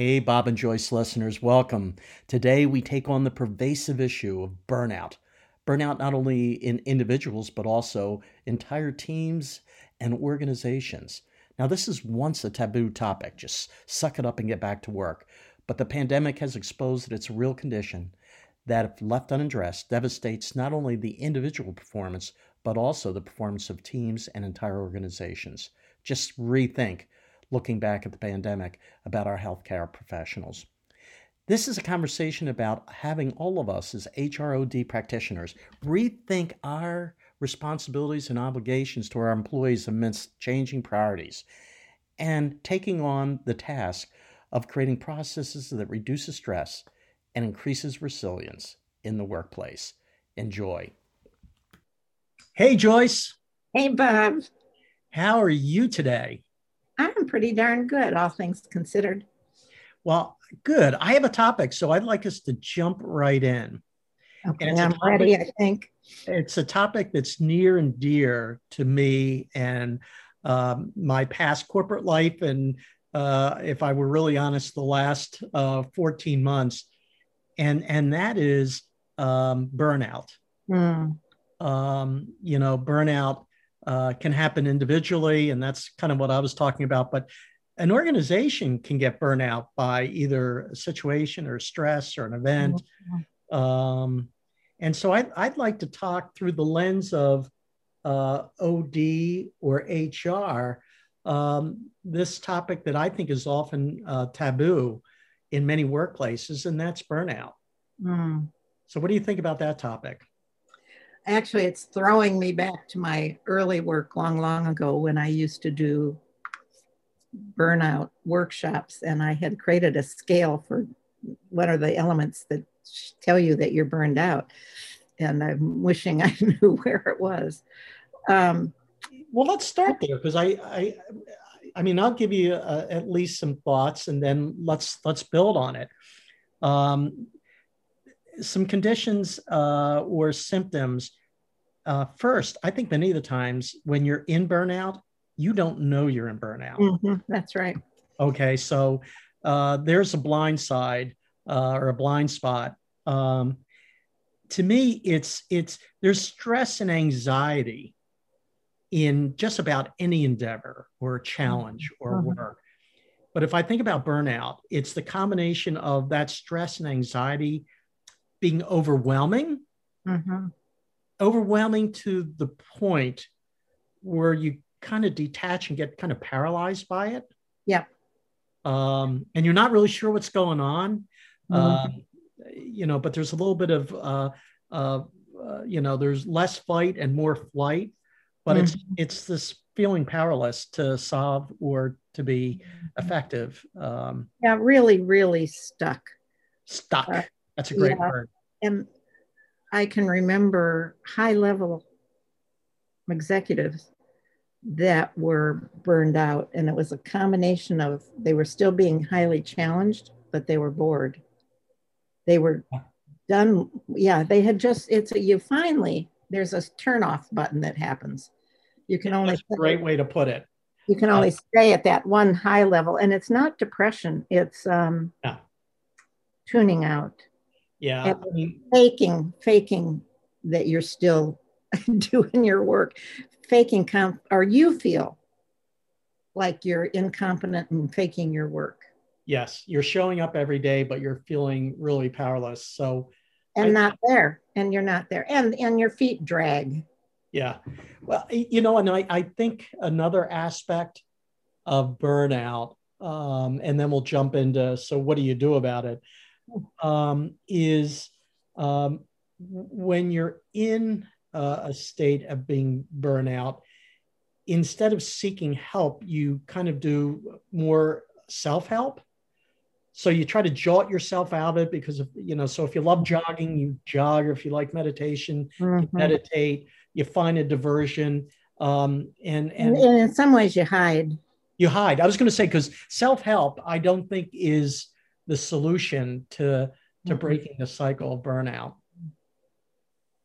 Hey, Bob and Joyce listeners, welcome. Today we take on the pervasive issue of burnout. Burnout not only in individuals, but also entire teams and organizations. Now, this is once a taboo topic, just suck it up and get back to work. But the pandemic has exposed that it's a real condition that, if left unaddressed, devastates not only the individual performance, but also the performance of teams and entire organizations. Just rethink looking back at the pandemic about our healthcare professionals. This is a conversation about having all of us as HROD practitioners rethink our responsibilities and obligations to our employees amidst changing priorities and taking on the task of creating processes that reduces stress and increases resilience in the workplace. Enjoy. Hey, Joyce. Hey, Bob. How are you today? I'm pretty darn good, all things considered. Well, good. I have a topic, so I'd like us to jump right in. Okay, I'm topic, ready, I think. It's a topic that's near and dear to me and um, my past corporate life. And uh, if I were really honest, the last uh, 14 months. And, and that is um, burnout. Mm. Um, you know, burnout uh, can happen individually, and that's kind of what I was talking about. But an organization can get burnout by either a situation or stress or an event. Mm-hmm. Um, and so I'd, I'd like to talk through the lens of uh, OD or HR, um, this topic that I think is often uh, taboo in many workplaces, and that's burnout. Mm. So, what do you think about that topic? Actually it's throwing me back to my early work long long ago when i used to do burnout workshops and i had created a scale for what are the elements that tell you that you're burned out and i'm wishing i knew where it was um, well let's start there because I, I i mean i'll give you uh, at least some thoughts and then let's let's build on it um, some conditions uh, or symptoms. Uh, first, I think many of the times when you're in burnout, you don't know you're in burnout. Mm-hmm, that's right. Okay, so uh, there's a blind side uh, or a blind spot. Um, to me, it's it's there's stress and anxiety in just about any endeavor or challenge or mm-hmm. work. But if I think about burnout, it's the combination of that stress and anxiety being overwhelming, mm-hmm. Overwhelming to the point where you kind of detach and get kind of paralyzed by it. Yeah. Um, and you're not really sure what's going on. Mm-hmm. Um, you know, but there's a little bit of, uh, uh, uh, you know, there's less fight and more flight, but mm-hmm. it's it's this feeling powerless to solve or to be effective. Um, yeah, really, really stuck. Stuck. Uh, that's a great yeah. word. And I can remember high level executives that were burned out. And it was a combination of they were still being highly challenged, but they were bored. They were done. Yeah, they had just, it's a, you finally, there's a turn off button that happens. You can only, That's a great way to put it. You can only uh, stay at that one high level. And it's not depression, it's um, yeah tuning out. Yeah. I mean, faking, faking that you're still doing your work, faking comp, or you feel like you're incompetent and faking your work. Yes, you're showing up every day, but you're feeling really powerless. So, and I, not there, and you're not there, and and your feet drag. Yeah, well, you know, and I I think another aspect of burnout, um, and then we'll jump into so what do you do about it? Um, is um, when you're in uh, a state of being burnout, instead of seeking help, you kind of do more self help. So you try to jolt yourself out of it because of, you know, so if you love jogging, you jog, or if you like meditation, mm-hmm. you meditate, you find a diversion. Um, and, and, and in some ways you hide. You hide. I was going to say, because self help, I don't think is the solution to to mm-hmm. breaking the cycle of burnout.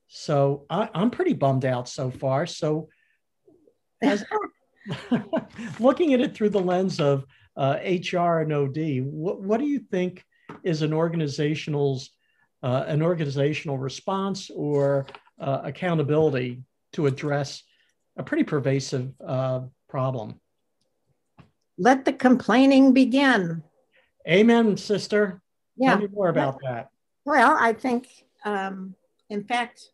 So I, am pretty bummed out so far. So as looking at it through the lens of uh, HR and OD. What, what do you think is an organizational's uh, an organizational response or uh, accountability to address a pretty pervasive uh, problem? Let the complaining begin. Amen, sister. Yeah. Tell me more about that. Well, I think, um, in fact,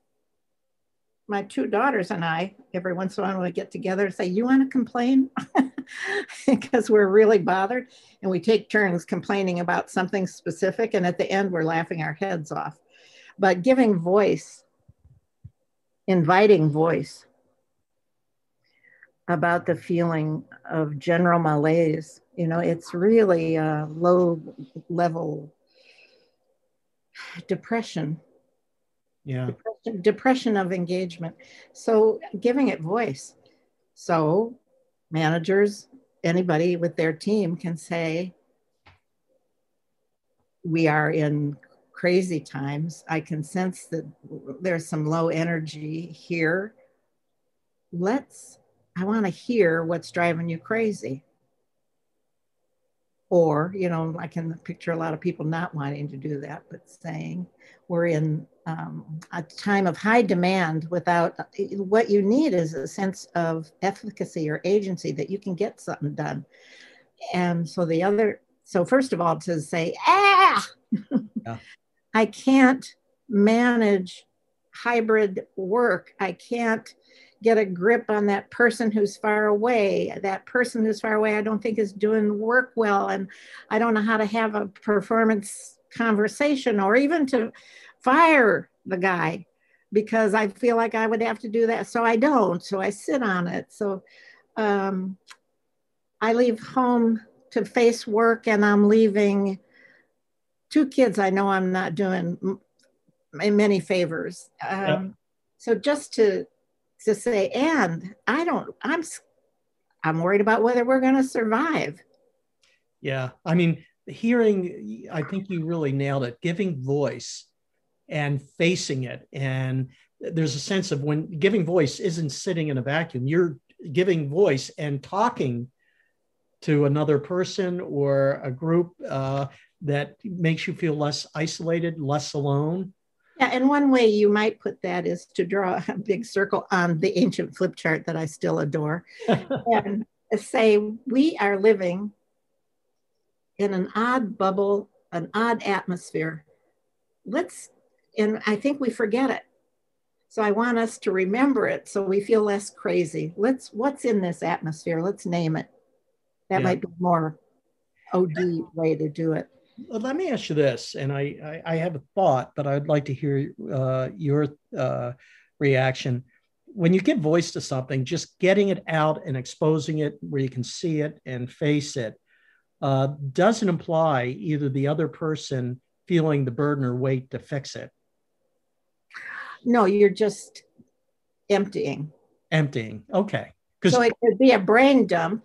my two daughters and I, every once in a while, we get together and say, You want to complain? because we're really bothered. And we take turns complaining about something specific. And at the end, we're laughing our heads off. But giving voice, inviting voice about the feeling of general malaise, you know, it's really a low level depression. Yeah. Depression, depression of engagement. So giving it voice. So managers anybody with their team can say we are in crazy times. I can sense that there's some low energy here. Let's i want to hear what's driving you crazy or you know i can picture a lot of people not wanting to do that but saying we're in um, a time of high demand without what you need is a sense of efficacy or agency that you can get something done. And so the other so first of all to say ah! Yeah. i can't manage hybrid work. I can't get a grip on that person who's far away. That person who's far away, I don't think is doing work well. And I don't know how to have a performance conversation or even to fire the guy because I feel like I would have to do that. So I don't. So I sit on it. So um, I leave home to face work and I'm leaving two kids I know I'm not doing many favors. Um, yep. So just to to say, and I don't, I'm, I'm worried about whether we're going to survive. Yeah. I mean, hearing, I think you really nailed it, giving voice and facing it. And there's a sense of when giving voice isn't sitting in a vacuum, you're giving voice and talking to another person or a group uh, that makes you feel less isolated, less alone. Yeah, and one way you might put that is to draw a big circle on the ancient flip chart that I still adore and say, we are living in an odd bubble, an odd atmosphere. Let's, and I think we forget it. So I want us to remember it so we feel less crazy. Let's, what's in this atmosphere? Let's name it. That yeah. might be more OD way to do it let me ask you this, and I, I, I have a thought, but I'd like to hear uh, your uh, reaction. When you give voice to something, just getting it out and exposing it where you can see it and face it uh, doesn't imply either the other person feeling the burden or weight to fix it. No, you're just emptying. Emptying. Okay. So it could be a brain dump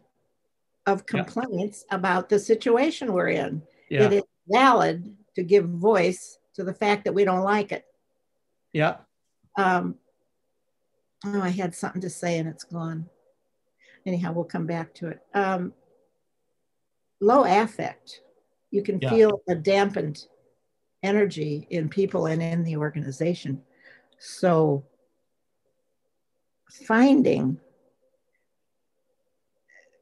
of complaints yeah. about the situation we're in yeah. it is valid to give voice to the fact that we don't like it. Yeah. Um, oh, I had something to say and it's gone. Anyhow, we'll come back to it. Um, low affect. You can yeah. feel a dampened energy in people and in the organization. So finding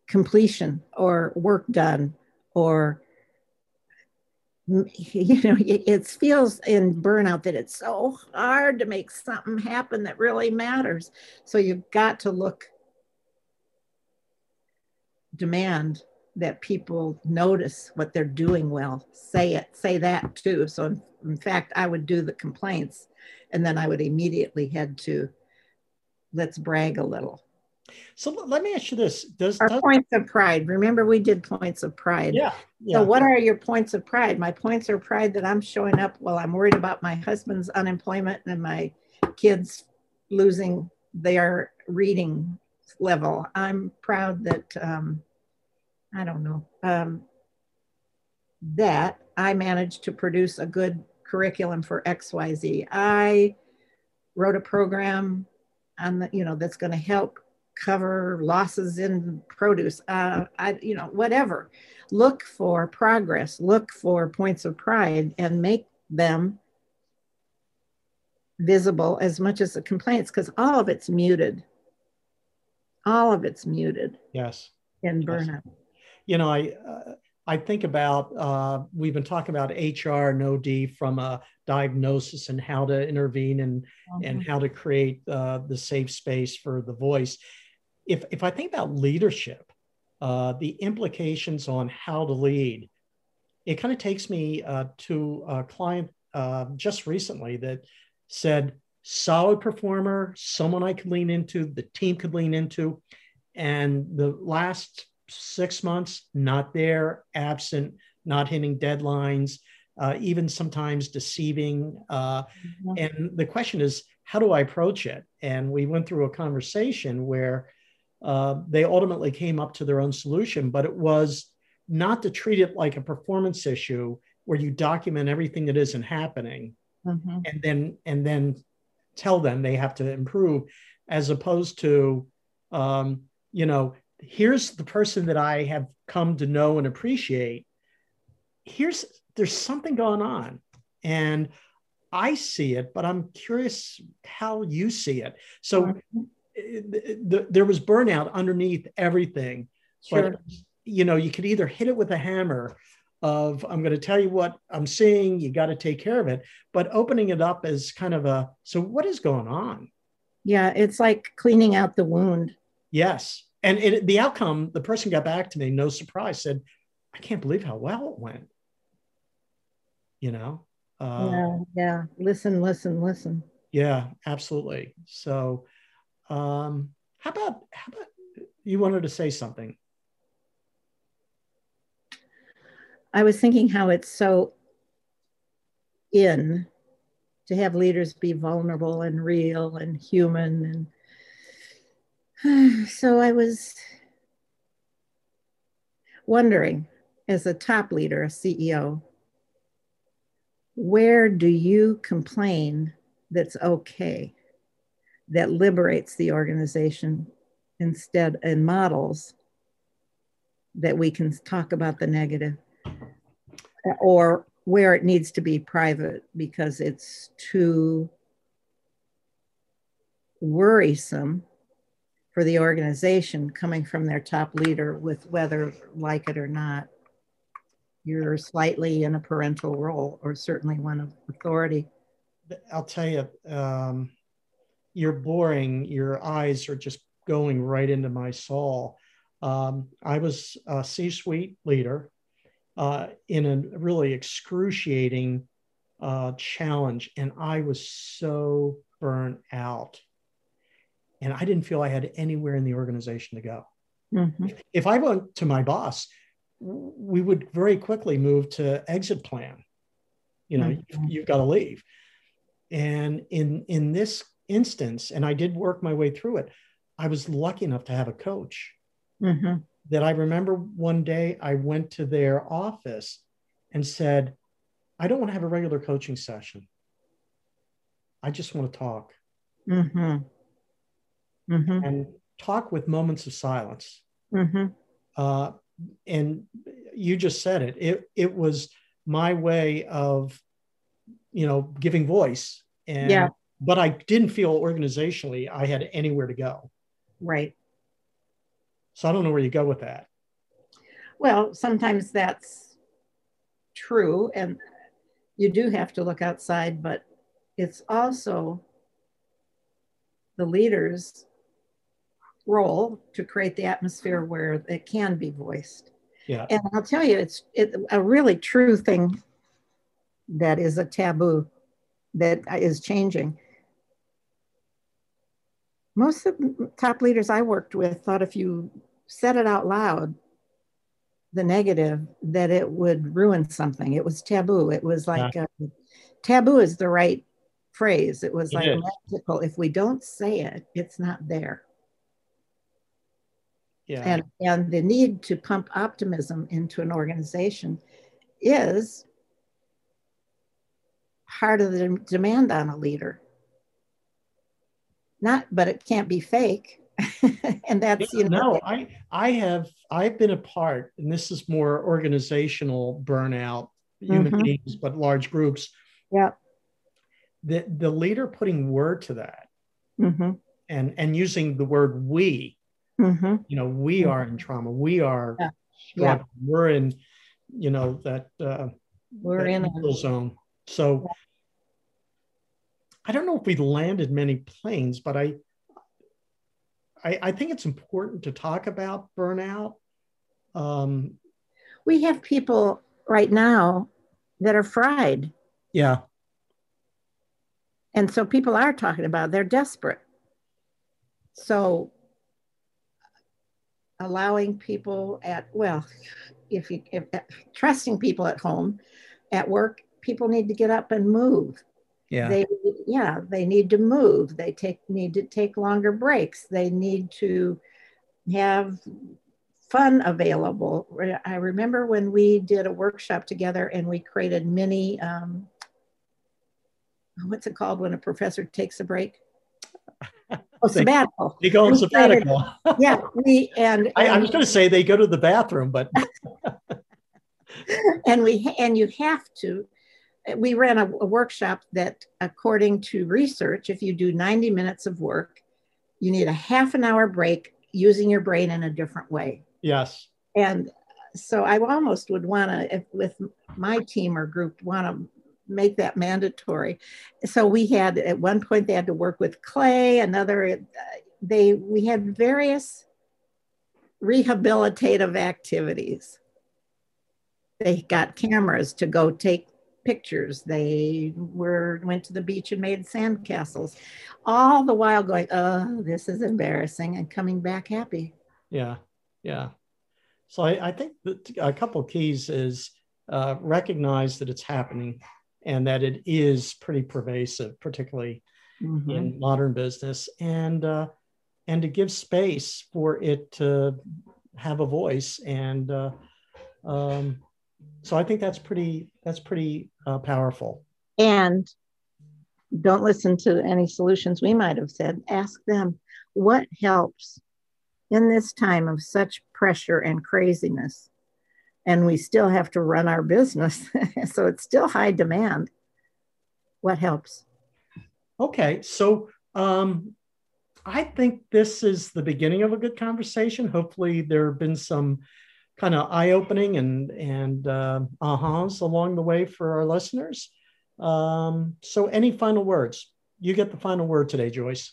completion or work done or you know it feels in burnout that it's so hard to make something happen that really matters. So you've got to look demand that people notice what they're doing well. Say it say that too. So in, in fact i would do the complaints and then i would immediately head to let's brag a little so let me ask you this: Does our does, points of pride? Remember, we did points of pride. Yeah, yeah. So, what are your points of pride? My points of pride that I'm showing up while I'm worried about my husband's unemployment and my kids losing their reading level. I'm proud that um, I don't know um, that I managed to produce a good curriculum for XYZ. I wrote a program on the, you know that's going to help cover losses in produce, uh, I, you know, whatever. Look for progress, look for points of pride, and make them visible as much as the complaints, because all of it's muted. All of it's muted. Yes. In burnout. Yes. You know, I uh, I think about uh, we've been talking about HR and OD from a diagnosis and how to intervene and mm-hmm. and how to create uh, the safe space for the voice. If if I think about leadership, uh, the implications on how to lead, it kind of takes me uh, to a client uh, just recently that said solid performer, someone I could lean into, the team could lean into, and the last six months, not there, absent, not hitting deadlines, uh, even sometimes deceiving. Uh, mm-hmm. And the question is, how do I approach it? And we went through a conversation where uh, they ultimately came up to their own solution, but it was not to treat it like a performance issue where you document everything that isn't happening mm-hmm. and then and then tell them they have to improve as opposed to um, you know here's the person that I have come to know and appreciate. Here's there's something going on. And I see it, but I'm curious how you see it. So the, the, there was burnout underneath everything. Sure. But you know, you could either hit it with a hammer of I'm going to tell you what I'm seeing, you got to take care of it, but opening it up as kind of a so what is going on? Yeah, it's like cleaning out the wound. Yes and it, the outcome, the person got back to me, no surprise, said, I can't believe how well it went. You know? Uh, yeah, yeah. Listen, listen, listen. Yeah, absolutely. So, um, how about, how about you wanted to say something? I was thinking how it's so in to have leaders be vulnerable and real and human and so I was wondering, as a top leader, a CEO, where do you complain that's okay, that liberates the organization instead and models that we can talk about the negative, or where it needs to be private because it's too worrisome for the organization coming from their top leader with whether like it or not. You're slightly in a parental role or certainly one of authority. I'll tell you um, you're boring. Your eyes are just going right into my soul. Um, i was a c-suite leader uh, in a really excruciating uh, challenge and i was so burnt out and I didn't feel I had anywhere in the organization to go. Mm-hmm. If I went to my boss, we would very quickly move to exit plan. You know, mm-hmm. you've got to leave. And in in this instance, and I did work my way through it, I was lucky enough to have a coach mm-hmm. that I remember one day I went to their office and said, I don't want to have a regular coaching session. I just want to talk. Mm-hmm mm-hmm. and talk with moments of silence. Mm-hmm. Uh, and you just said it. It it was my way of, you know, giving voice. And yeah. but I didn't feel organizationally I had anywhere to go. Right. So I don't know where you go with that. Well, sometimes that's true, and you do have to look outside, but it's also the leaders role to create the atmosphere where it can be voiced. Yeah. And I'll tell you, it's it, a really true thing that is a taboo that is changing. Most of the top leaders I worked with thought if you said it out loud, the negative, that it would ruin something. It was taboo. It was like yeah. uh, taboo is the right phrase. It was it like magical. If we don't say it, it's not there yeah. and and the need to pump optimism into an organization is part of the demand on a leader not but it can't be fake and that's you know no i i have i've been a part and this is more organizational burnout human mm-hmm. beings but large groups yeah the the leader putting word to that mm-hmm. and and using the word we mm-hmm. you know we are in trauma we are yeah. yeah. we're in you know that uh we're that in a zone so yeah. i don't know if we landed many planes but i I, I think it's important to talk about burnout. Um, we have people right now that are fried. Yeah. And so people are talking about it. they're desperate. So allowing people at well, if you if, trusting people at home, at work, people need to get up and move. Yeah. They yeah, they need to move. They take need to take longer breaks. They need to have fun available. I remember when we did a workshop together and we created mini um, what's it called when a professor takes a break? Oh, sabbatical. They go on sabbatical. Yeah, we and, and I, I was going to say they go to the bathroom, but and we and you have to we ran a, a, workshop that, according to research, if you do 90 minutes of work, you need a half an hour break using your brain in a different way. Yes. And so I almost would want to, with my team or group, want to make that mandatory. So we had at one point they had to work with clay. Another, they we had various rehabilitative activities. They got cameras to go take pictures. They were went to the beach and made sand castles, all the while going, "Oh, this is embarrassing," and coming back happy. Yeah, yeah. So I, I think that a couple keys is uh, recognize that it's happening and that it is pretty pervasive, particularly mm-hmm. in modern business, and uh, and to give space for it to have a voice and. Uh, um, so I think that's pretty that's pretty uh, powerful. And don't listen to any solutions we might have said. Ask them what helps in this time of such pressure and craziness. And we still have to run our business, so it's still high demand. What helps? Okay, so um, I think this is the beginning of a good conversation. Hopefully, there have been some kind of eye opening and and uh, ahas along the way for our listeners. Um, so, any final words? You get the final word today, Joyce.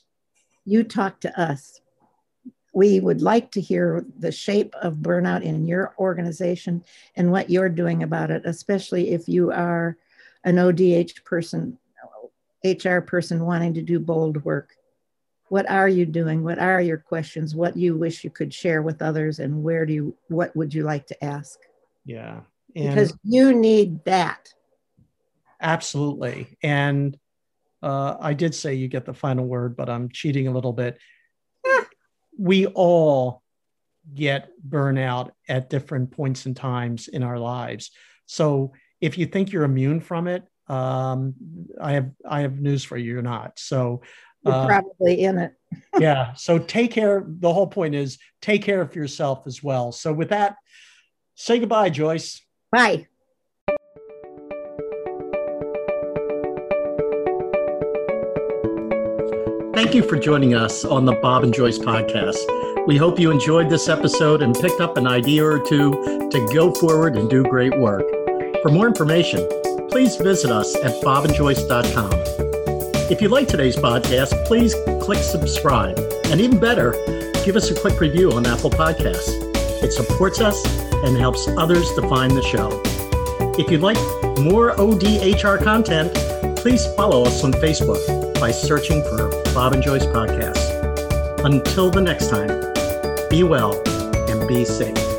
You talk to us. We would like to hear the shape of burnout in your organization and what you're doing about it, especially if you are an ODH person, HR person wanting to do bold work. What are you doing? What are your questions? What you wish you could share with others and where do you what would you like to ask? Yeah and because you need that. Absolutely. And uh, i did say you get the final word but i'm cheating a little bit we all get burnout at different points and times in our lives so if you think you're immune from it um, i have i have news for you you're not so you're uh, probably in it. yeah. So take care. The whole point is take care of yourself as well. So with that, say goodbye, Joyce. Bye. Thank you for joining us on the Bob and Joyce podcast. We hope you enjoyed this episode and picked up an idea or two to go forward and do great work. For more information, please visit us at bobandjoyce.com. If you like today's podcast, please click subscribe. And even better, give us a quick review on Apple Podcasts. It supports us and helps others to find the show. If you'd like more ODHR content, please follow us on Facebook by searching for Bob and Joyce Podcast. Until the next time, be well and be safe.